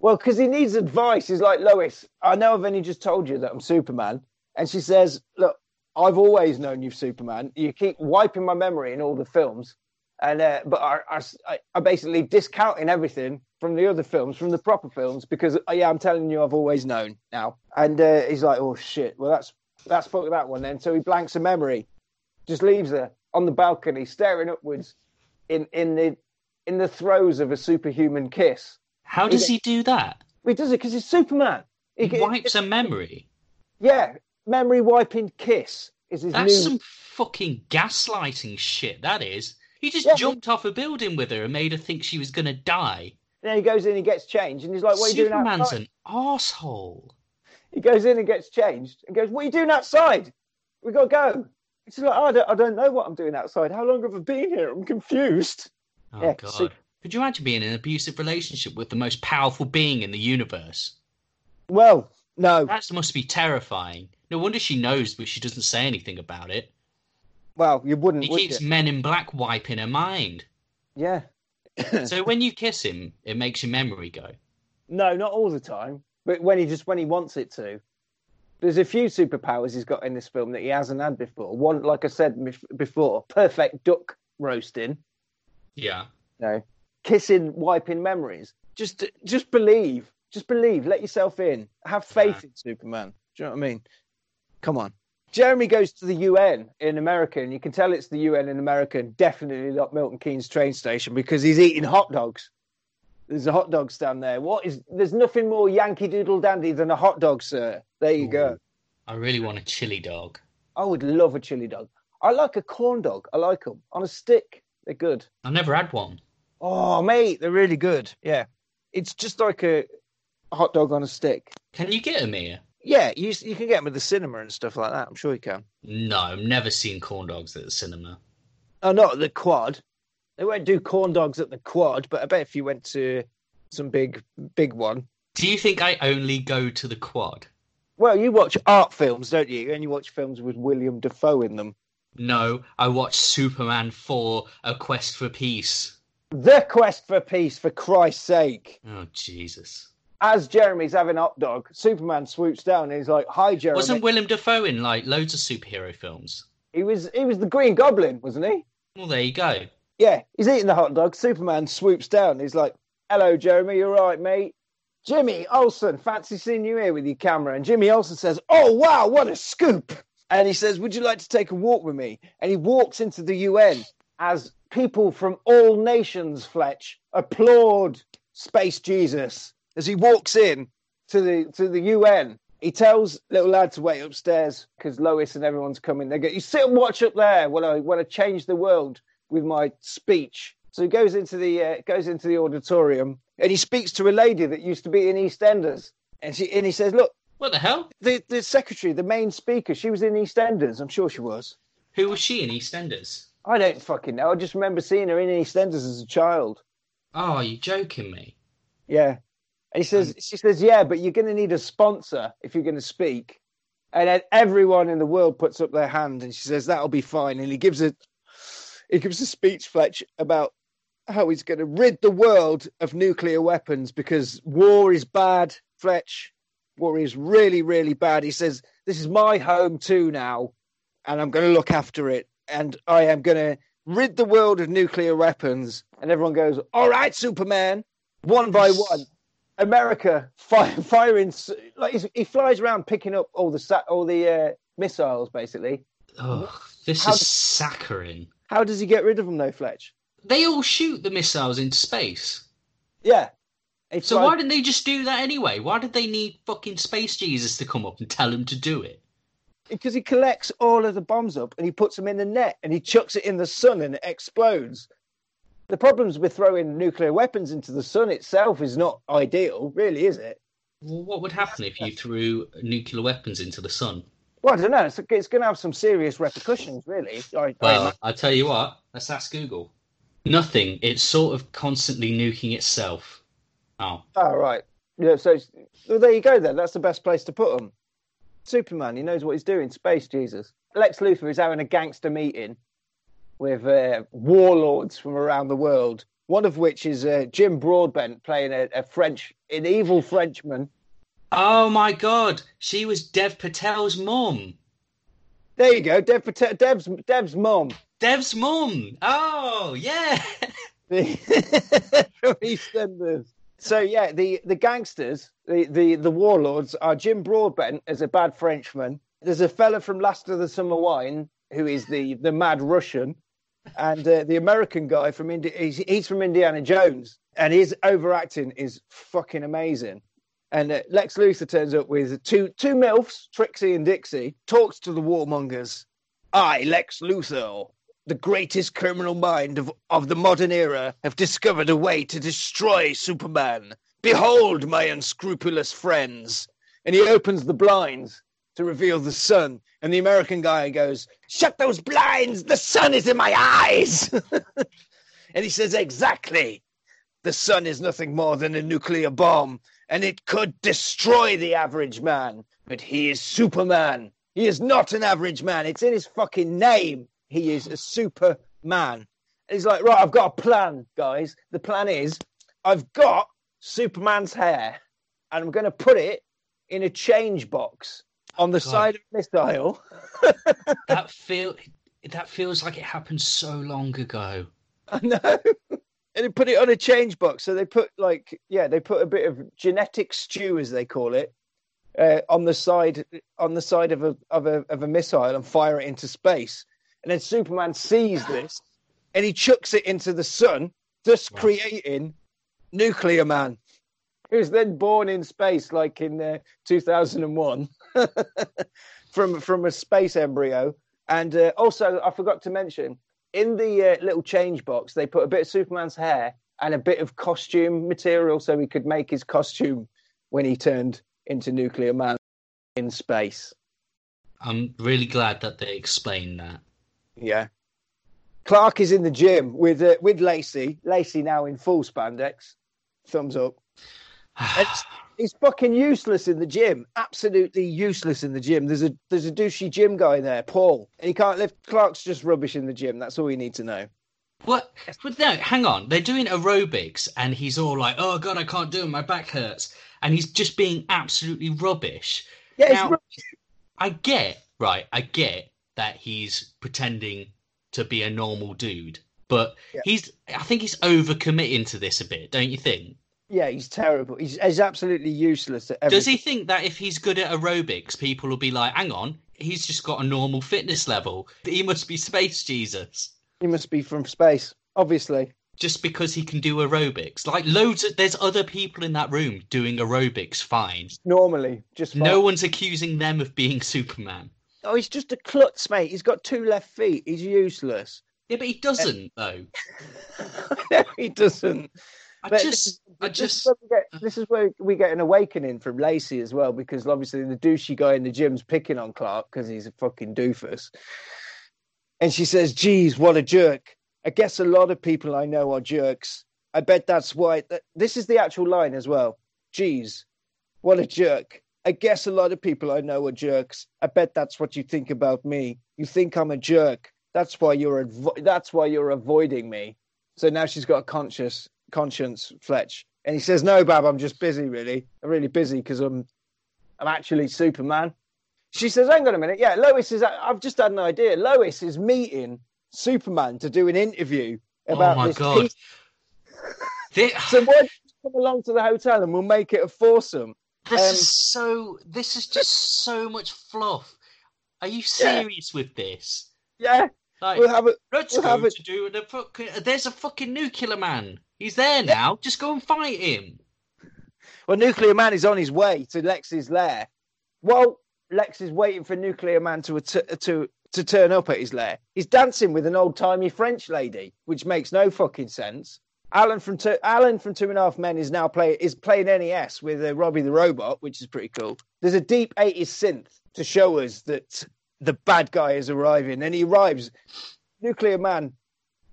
Well, because he needs advice. He's like, Lois, I know I've only just told you that I'm Superman. And she says, Look, I've always known you're Superman. You keep wiping my memory in all the films. And uh, but I, I, I basically discounting everything from the other films, from the proper films, because uh, yeah, I'm telling you, I've always known now. And uh, he's like, oh shit, well that's that's fuck that one then. So he blanks a memory, just leaves her on the balcony, staring upwards, in in the in the throes of a superhuman kiss. How does he do that? He does it because he's Superman. He can- wipes a memory. Yeah, memory wiping kiss is his That's new. some fucking gaslighting shit. That is. He just Yeah, jumped off a building with her and made her think she was gonna die. Then he goes in, and gets changed, and he's like, "What are you doing outside?" Superman's outside?" an asshole. He goes in and gets changed, and goes, "What are you doing outside? We got to go." He's like, oh, "I don't, I don't know what I'm doing outside. How long have I been here? I'm confused." Oh Yeah, god. Sup- Could you imagine being in an abusive relationship with the most powerful being in the universe? Well, no. That must be terrifying. No wonder she knows, but she doesn't say anything about it. Well, you wouldn't. He would keeps you? Men in Black wiping her mind. Yeah. So when you kiss him, it makes your memory go. No, not all the time, but when he just when he wants it to. There's a few superpowers he's got in this film that he hasn't had before. One, like I said before, perfect duck roasting. Yeah. No, kissing, wiping memories. Just, just believe. Just believe. Let yourself in. Have faith in Superman. Do you know what I mean? Come on. Jeremy goes to the UN in America, and you can tell it's the UN in America, and definitely not Milton Keynes train station because he's eating hot dogs. There's a hot dog stand there. What is? There's nothing more Yankee Doodle dandy than a hot dog, sir. There you go. I really want a chili dog. I would love a chili dog. I like a corn dog. I like them on a stick. They're good. I've never had one. Oh, mate, they're really good. Yeah, it's just like a hot dog on a stick. Can you get them here? Yeah, you you can get them at the cinema and stuff like that. I'm sure you can. No, I've never seen corn dogs at the cinema. Oh, not at the quad. They won't do corn dogs at the quad, but I bet if you went to some big big one. Do you think I only go to the quad? Well, you watch art films, don't you? And you watch films with William Dafoe in them. No, I watched Superman 4 A Quest for Peace. The Quest for Peace, for Christ's sake. Oh, Jesus. As Jeremy's having hot dog, Superman swoops down and he's like, "Hi, Jeremy." Wasn't Willem Dafoe in like loads of superhero films? he was he was the Green Goblin, wasn't he? Well, there you go. Yeah, he's eating the hot dog. Superman swoops down. He's like, "Hello, Jeremy. You're right, mate." Jimmy Olsen, fancy seeing you here with your camera. And Jimmy Olsen says, "Oh wow, what a scoop!" And he says, "Would you like to take a walk with me?" And he walks into the UN as people from all nations, Fletch, applaud Space Jesus as he walks in to the to the UN. He tells little lad to wait upstairs because Lois and everyone's coming. They go, "You sit and watch up there while I when I change the world with my speech." So he goes into the uh, goes into the auditorium and he speaks to a lady that used to be in EastEnders, and she and he says, "Look, What the hell? the the secretary, the main speaker, she was in EastEnders. I'm sure she was. Who was she in EastEnders? I don't fucking know. I just remember seeing her in EastEnders as a child. Oh, are you joking me? Yeah. And he says, she says, yeah, but you're going to need a sponsor if you're going to speak. And then everyone in the world puts up their hand, and she says that'll be fine. And he gives a he gives a speech, Fletch, about how he's going to rid the world of nuclear weapons because war is bad, Fletch. War is really, really bad. He says this is my home too now, and I'm going to look after it, and I am going to rid the world of nuclear weapons. And everyone goes, "All right, Superman." One by one, America fire, firing like he's, he flies around picking up all the sa- all the uh, missiles. Basically, Oh, this How is d- saccharine. how does he get rid of them, though, Fletch? They all shoot the missiles into space. Yeah. He So flies- why didn't they just do that anyway? Why did they need fucking Space Jesus to come up and tell him to do it? because he collects all of the bombs up and he puts them in the net and he chucks it in the sun and it explodes. The problems with throwing nuclear weapons into the sun itself is not ideal, really, is it? Well, what would happen if you threw nuclear weapons into the sun? Well, I don't know. It's, it's going to have some serious repercussions, really. I, I Well, imagine. I tell you what, let's ask Google. Nothing. It's sort of constantly nuking itself. Oh, Oh, right. Yeah, so well, there you go then. That's the best place to put them. Superman, he knows what he's doing. Space Jesus. Lex Luthor is having a gangster meeting with uh, warlords from around the world. One of which is uh, Jim Broadbent playing a, a French, an evil Frenchman. oh my God! She was Dev Patel's mum. There you go, Dev Patel, Dev's Dev's mum Dev's mum. Oh yeah. from EastEnders. So yeah, the the gangsters, the, the the warlords are Jim Broadbent as a bad Frenchman. There's a fella from Last of the Summer Wine who is the the mad Russian, and uh, the American guy from Indi- he's, he's from Indiana Jones, and his overacting is fucking amazing. And uh, Lex Luthor turns up with two two milfs, Trixie and Dixie, talks to the warmongers. I, Lex Luthor, the greatest criminal mind of, of the modern era, have discovered a way to destroy Superman. Behold, my unscrupulous friends. And he opens the blinds to reveal the sun. And the American guy goes, Shut those blinds! The sun is in my eyes! and he says, Exactly. The sun is nothing more than a nuclear bomb, and it could destroy the average man. But he is Superman. He is not an average man. It's in his fucking name. He is a Superman. And he's like, Right, I've got a plan, guys. The plan is I've got Superman's hair, and I'm going to put it in a change box on the God. side of this aisle. That feel that feels like it happened so long ago. I know. And they put it on a change box. So they put like, yeah, they put a bit of genetic stew, as they call it, uh, on the side on the side of a of a of a missile and fire it into space. And then Superman sees this, and he chucks it into the sun, thus Wow. creating Nuclear Man, who's then born in space, like in uh, 2001, from from a space embryo. And uh, also, I forgot to mention in the uh, little change box, they put a bit of Superman's hair and a bit of costume material so he could make his costume when he turned into Nuclear Man in space. I'm really glad that they explained that. Yeah. Clark is in the gym with uh, with Lacey. Lacey now in full spandex. Thumbs up. It's, he's fucking useless in the gym. Absolutely useless in the gym. There's a there's a douchey gym guy there, Paul, and he can't lift. Clark's just rubbish in the gym. That's all you need to know. What? But no, hang on. They're doing aerobics, and he's all like, "Oh God, I can't do it. My back hurts," and he's just being absolutely rubbish. Yeah, Now- rubbish. I get, right? I get that he's pretending to be a normal dude, but Yeah. he's. I think he's overcommitting to this a bit, don't you think? Yeah, he's terrible. He's, he's absolutely useless at Does he think that if he's good at aerobics, people will be like, "Hang on, he's just got a normal fitness level. He must be space Jesus." He must be from space, obviously. just because he can do aerobics. Like loads of there's other people in that room doing aerobics fine. Normally, just fine. No one's accusing them of being Superman. Oh, he's just a klutz, mate. He's got two left feet. He's useless. Yeah, but he doesn't though. no, he doesn't. I But just I this just is, where we get, uh, this is where we get an awakening from Lacey as well, because obviously the douchey guy in the gym's picking on Clark because he's a fucking doofus. And she says, geez, what a jerk. I guess a lot of people I know are jerks. I bet that's why. Th- this is the actual line as well. Geez, what a jerk. I guess a lot of people I know are jerks. I bet that's what you think about me. You think I'm a jerk. That's why you're that's why you're avoiding me. So now she's got a conscious conscience, Fletch. And he says, "No, Bab, I'm just busy. Really, I'm really busy because I'm, I'm actually Superman." She says, "Hang on a minute. Yeah, Lois is. I've just had an idea. Lois is meeting Superman to do an interview about oh my this god. piece. So why don't you come along to the hotel and we'll make it a foursome?" this um, is so this is just so much fluff. Are you serious with this? Yeah, Like we'll have it. let's we'll go have it- to do the fucking there's a fucking nuclear man. He's there now. Just go and fight him. Well, Nuclear Man is on his way to Lex's lair. Well, Lex is waiting for Nuclear Man to to to turn up at his lair, he's dancing with an old timey French lady, which makes no fucking sense. Alan from two, Alan from Two and a Half Men is now play is playing NES with uh, Robbie the Robot, which is pretty cool. There's a deep 80s synth to show us that the bad guy is arriving, and he arrives. Nuclear Man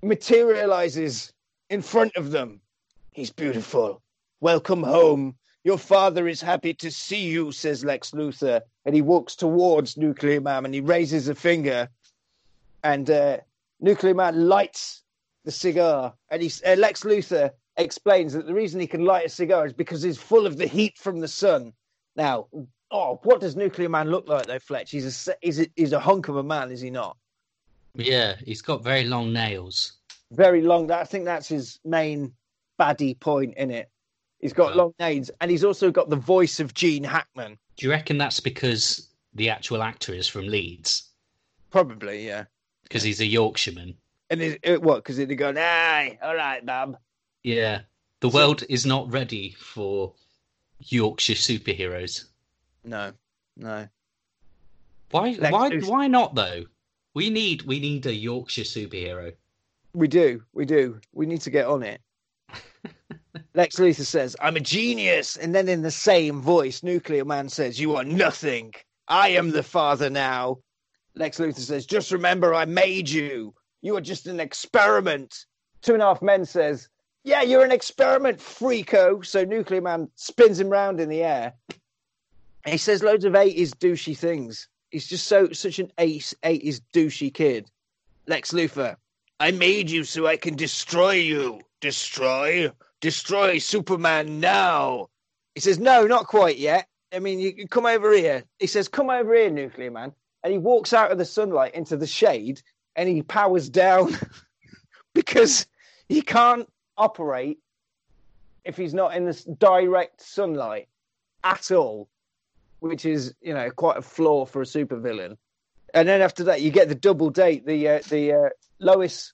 materializes in front of them. He's beautiful. Welcome home. Your father is happy to see you, says Lex Luthor. And he walks towards Nuclear Man and he raises a finger. And uh, Nuclear Man lights the cigar. And he, uh, Lex Luthor explains that the reason he can light a cigar is because he's full of the heat from the sun. Now, oh, what does Nuclear Man look like, though, Fletch? He's a, he's a, he's a hunk of a man, is he not? Yeah, he's got very long nails. Very long. I think that's his main baddie point in it. He's got long nails, and he's also got the voice of Gene Hackman. Do you reckon that's because the actual actor is from Leeds? Probably, yeah. Because he's a Yorkshireman. And it, it what? Because he'd go, "Aye, all right, Bob." Yeah. The So- world is not ready for Yorkshire superheroes. No, no. Why? Lex why? Why not though? We need we need a Yorkshire superhero. We do, we do. We need to get on it. Lex Luthor says, I'm a genius. And then in the same voice, Nuclear Man says, You are nothing. I am the father now. Lex Luthor says, Just remember, I made you. You are just an experiment. Two and a half men says, Yeah, you're an experiment, freako. So Nuclear Man spins him round in the air. And he says loads of 80s douchey things. He's just so such an ace 80s douchey kid. Lex Luthor, I made you so I can destroy you. Destroy? Destroy Superman now. He says, No, not quite yet. I mean, you come over here. He says, Come over here, Nuclear Man. And he walks out of the sunlight into the shade and he powers down because he can't operate if he's not in this direct sunlight at all, which is, you know, quite a flaw for a supervillain. And then after that, you get the double date, the uh, the uh, Lois,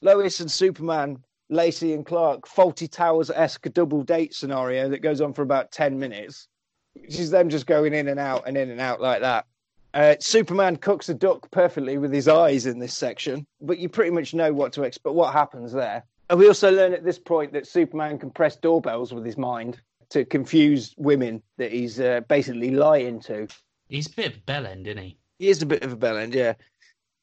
Lois and Superman, Lacey and Clark, Fawlty Towers esque double date scenario that goes on for about ten minutes. Which is them just going in and out and in and out like that. Uh, Superman cooks a duck perfectly with his eyes in this section, but you pretty much know what to expect. What happens there? And we also learn at this point that Superman can press doorbells with his mind to confuse women that he's uh, basically lying to. He's a bit of a bellend, isn't he? He is a bit of a bellend, yeah.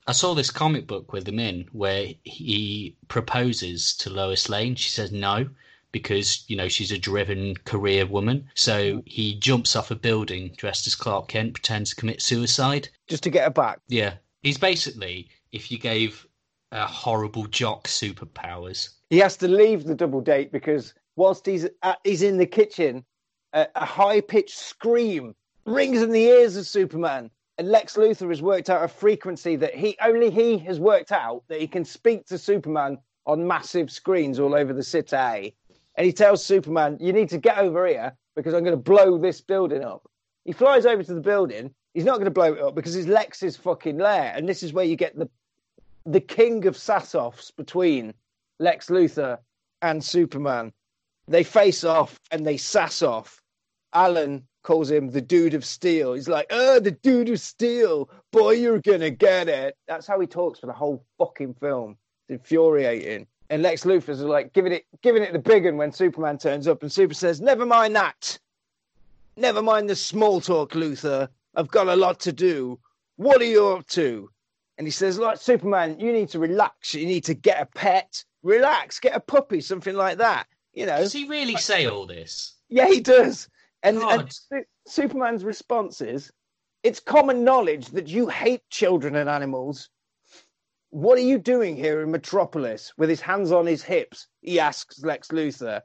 I saw this comic book with him in where he proposes to Lois Lane. She says no because you know she's a driven career woman. So he jumps off a building dressed as Clark Kent, pretends to commit suicide. Just to get her back. Yeah, he's basically if you gave a horrible jock superpowers. He has to leave the double date because whilst he's at, he's in the kitchen, a, a high pitched scream rings in the ears of Superman. Lex Luthor has worked out a frequency that he only he has worked out that he can speak to Superman on massive screens all over the city. And he tells Superman, "You need to get over here because I'm going to blow this building up." He flies over to the building. He's not going to blow it up because it's Lex's fucking lair, and this is where you get the the king of sass-offs between Lex Luthor and Superman. They face off and they sass off. Alan calls him the dude of steel. He's like, oh, the dude of steel. Boy, you're going to get it. That's how he talks for the whole fucking film. It's infuriating. And Lex Luthor's like giving it, giving it the big one when Superman turns up, and Super says, "Never mind that. Never mind the small talk, Luthor. I've got a lot to do. What are you up to?" And he says, "Like Superman, you need to relax. You need to get a pet. Relax. Get a puppy, something like that. You know." Does he really say all this? Yeah, he does. And, and Su- Superman's response is, "It's common knowledge that you hate children and animals. What are you doing here in Metropolis with his hands on his hips?" He asks Lex Luthor,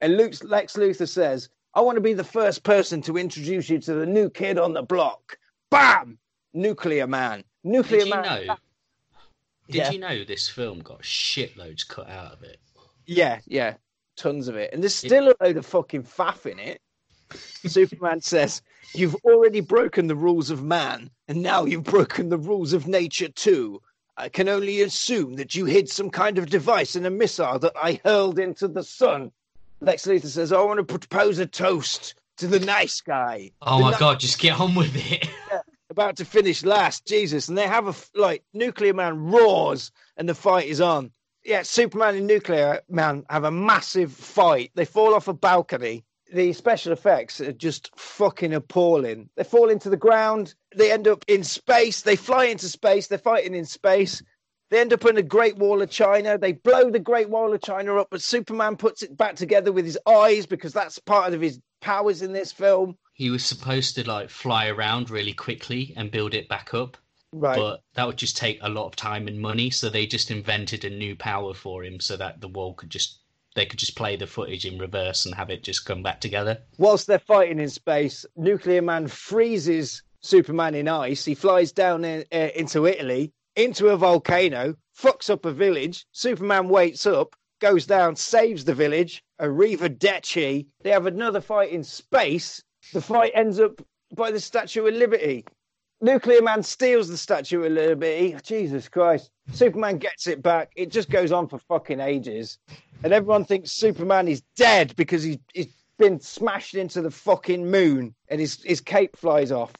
and Luke's, Lex Luthor says, "I want to be the first person to introduce you to the new kid on the block." Bam! Nuclear Man. Nuclear Did you Man. know? Did Yeah. you know this film got shitloads cut out of it? Yeah, yeah, tons of it. And there's still a load of fucking faff in it. Superman says, You've already broken the rules of man, and now you've broken the rules of nature too. I can only assume that you hid some kind of device in a missile that I hurled into the sun. Lex Luthor says, I want to propose a toast to the nice guy. Oh The my ni- god, just get on with it. About to finish last, Jesus. And they have a, like, Nuclear Man roars, and the fight is on. Yeah, Superman and Nuclear Man have a massive fight. They fall off a balcony. The special effects are just fucking appalling. They fall into the ground. They end up in space. They fly into space. They're fighting in space. They end up in the Great Wall of China. They blow the Great Wall of China up, but Superman puts it back together with his eyes because that's part of his powers in this film. he was supposed to like fly around really quickly and build it back up, Right. but that would just take a lot of time and money. So they just invented a new power for him so that the wall could just they could just play the footage in reverse and have it just come back together. whilst they're fighting in space, Nuclear Man freezes Superman in ice. He flies down in, uh, into Italy, into a volcano, fucks up a village. Superman wakes up, goes down, saves the village. Arrivederci. They have another fight in space. The fight ends up by the Statue of Liberty. Nuclear Man steals the Statue of Liberty. Jesus Christ. Superman gets it back. It just goes on for fucking ages. And everyone thinks Superman is dead because he, he's been smashed into the fucking moon and his, his cape flies off.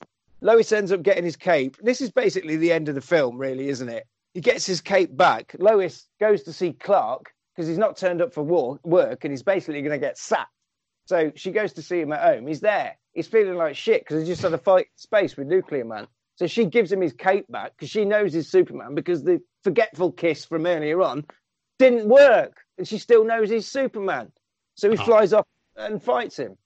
Lois ends up getting his cape. This is basically the end of the film, really, isn't it? He gets his cape back. Lois goes to see Clark because he's not turned up for war- work and he's basically going to get sacked. So she goes to see him at home. He's there. He's feeling like shit because he just had a fight space with Nuclear Man. So she gives him his cape back because she knows he's Superman because the forgetful kiss from earlier on didn't work. And she still knows he's Superman. So he Oh. flies off and fights him.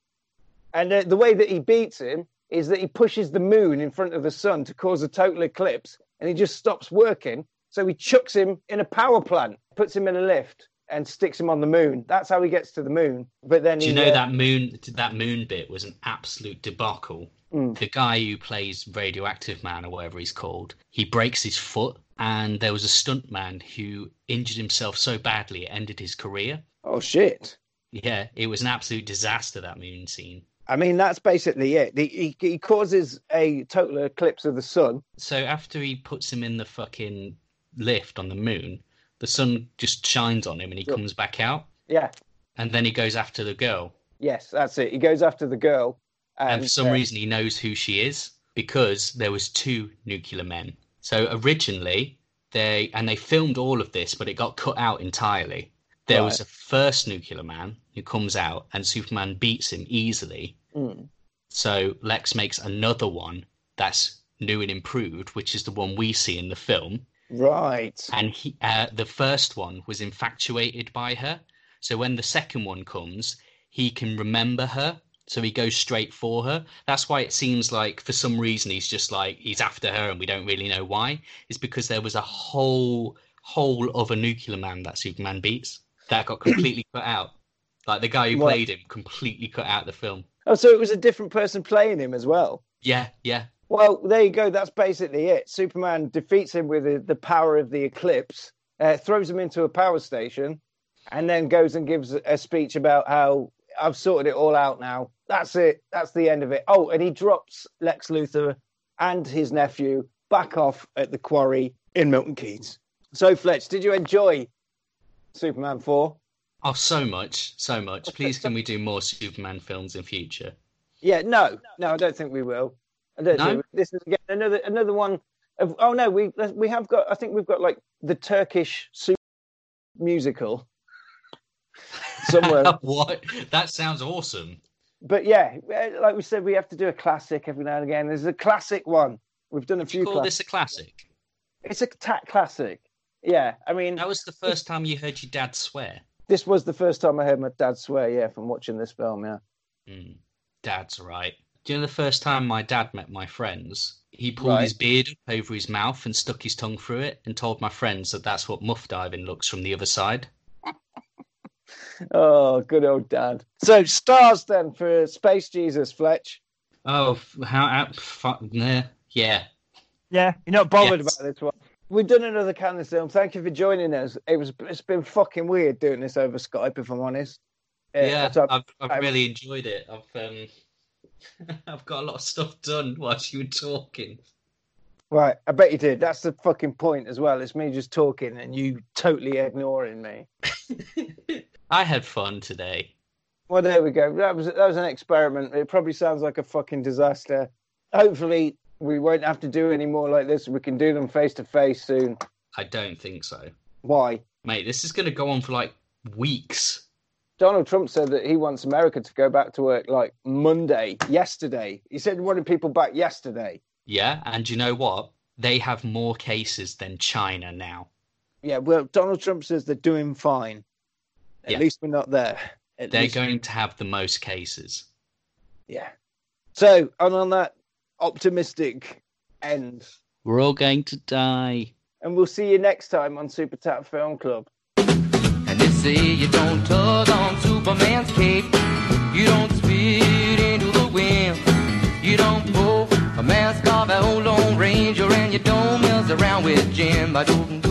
And uh, the way that he beats him is that he pushes the moon in front of the sun to cause a total eclipse and he just stops working. So he chucks him in a power plant, puts him in a lift and sticks him on the moon. That's how he gets to the moon. But then Do he, you know uh, that moon that moon bit was an absolute debacle? Mm. The guy who plays Radioactive Man or whatever he's called, he breaks his foot, and there was a stuntman who injured himself so badly it ended his career. Oh shit. Yeah, it was an absolute disaster that moon scene. I mean, that's basically it. He, he, he causes a total eclipse of the sun. So after he puts him in the fucking lift on the moon, the sun just shines on him and he comes back out, Yeah, and then he goes after the girl. yes, that's it. He goes after the girl. And, and for some uh, reason he knows who she is because there was two nuclear men. So originally they and they filmed all of this but it got cut out entirely. There was a first nuclear man who comes out and superman beats him easily. Mm, so lex makes another one that's new and improved which is the one we see in the film. Right. and he, uh, the first one was infatuated by her. So when the second one comes, he can remember her, so he goes straight for her. That's why it seems like for some reason he's just like he's after her, and we don't really know why. It's because there was a whole whole other nuclear man that Superman beats that got completely cut out. Like the guy who What? played him completely cut out the film. Oh, so it was a different person playing him as well. Yeah, yeah. Well, there you go. That's basically it. Superman defeats him with the, the power of the eclipse, uh, throws him into a power station, and then goes and gives a speech about how I've sorted it all out now. That's it. That's the end of it. Oh, and he drops Lex Luthor and his nephew back off at the quarry in Milton Keynes. So, Fletch, did you enjoy Superman 4? Oh, so much, so much. Please, can we do more Superman films in future? Yeah, no, no, I don't think we will. I don't No? think this is again another another one. Of, oh no, we we have got. I think we've got like the Turkish super musical somewhere. what? That sounds awesome. but yeah, like we said, we have to do a classic every now and again. There's a classic one. We've done a few. call this a classic? It's a tat classic. Yeah, I mean, That was the first time you heard your dad swear. this was the first time I heard my dad swear. Yeah, from watching this film. Yeah. Mm, dad's right. Do you know the first time my dad met my friends? He pulled Right. his beard up over his mouth and stuck his tongue through it and told my friends that that's what muff diving looks from the other side. Oh, good old dad. So stars then for Space Jesus, Fletch. Oh, how? how fu- yeah. Yeah, you're not bothered Yes. about this one. We've done another Cannon film. Thank you for joining us. It was it's been fucking weird doing this over Skype, if I'm honest. Uh, Yeah, I've, I've I- really enjoyed it. I've um, I've got a lot of stuff done whilst you were talking. right, I bet you did. That's the fucking point as well. It's me just talking and you totally ignoring me. I had fun today. Well, there we go. That was that was an experiment. It probably sounds like a fucking disaster. Hopefully, we won't have to do any more like this. We can do them face to face soon. I don't think so, Why? mate. This is going to go on for like weeks. Donald Trump said that he wants America to go back to work like Monday, yesterday. He said he wanted people back yesterday. Yeah, and you know what? They have more cases than China now. Yeah, well, Donald Trump says they're doing fine. At yeah. least we're not there. At They're least... going to have the most cases. Yeah. So, and on that optimistic end, we're all going to die. And we'll see you next time on Super Tap Film Club. And they say you don't tug on Superman's cape, you don't spit into the wind, you don't pull a mask off an old Lone Ranger, and you don't mess around with Jim. I don't.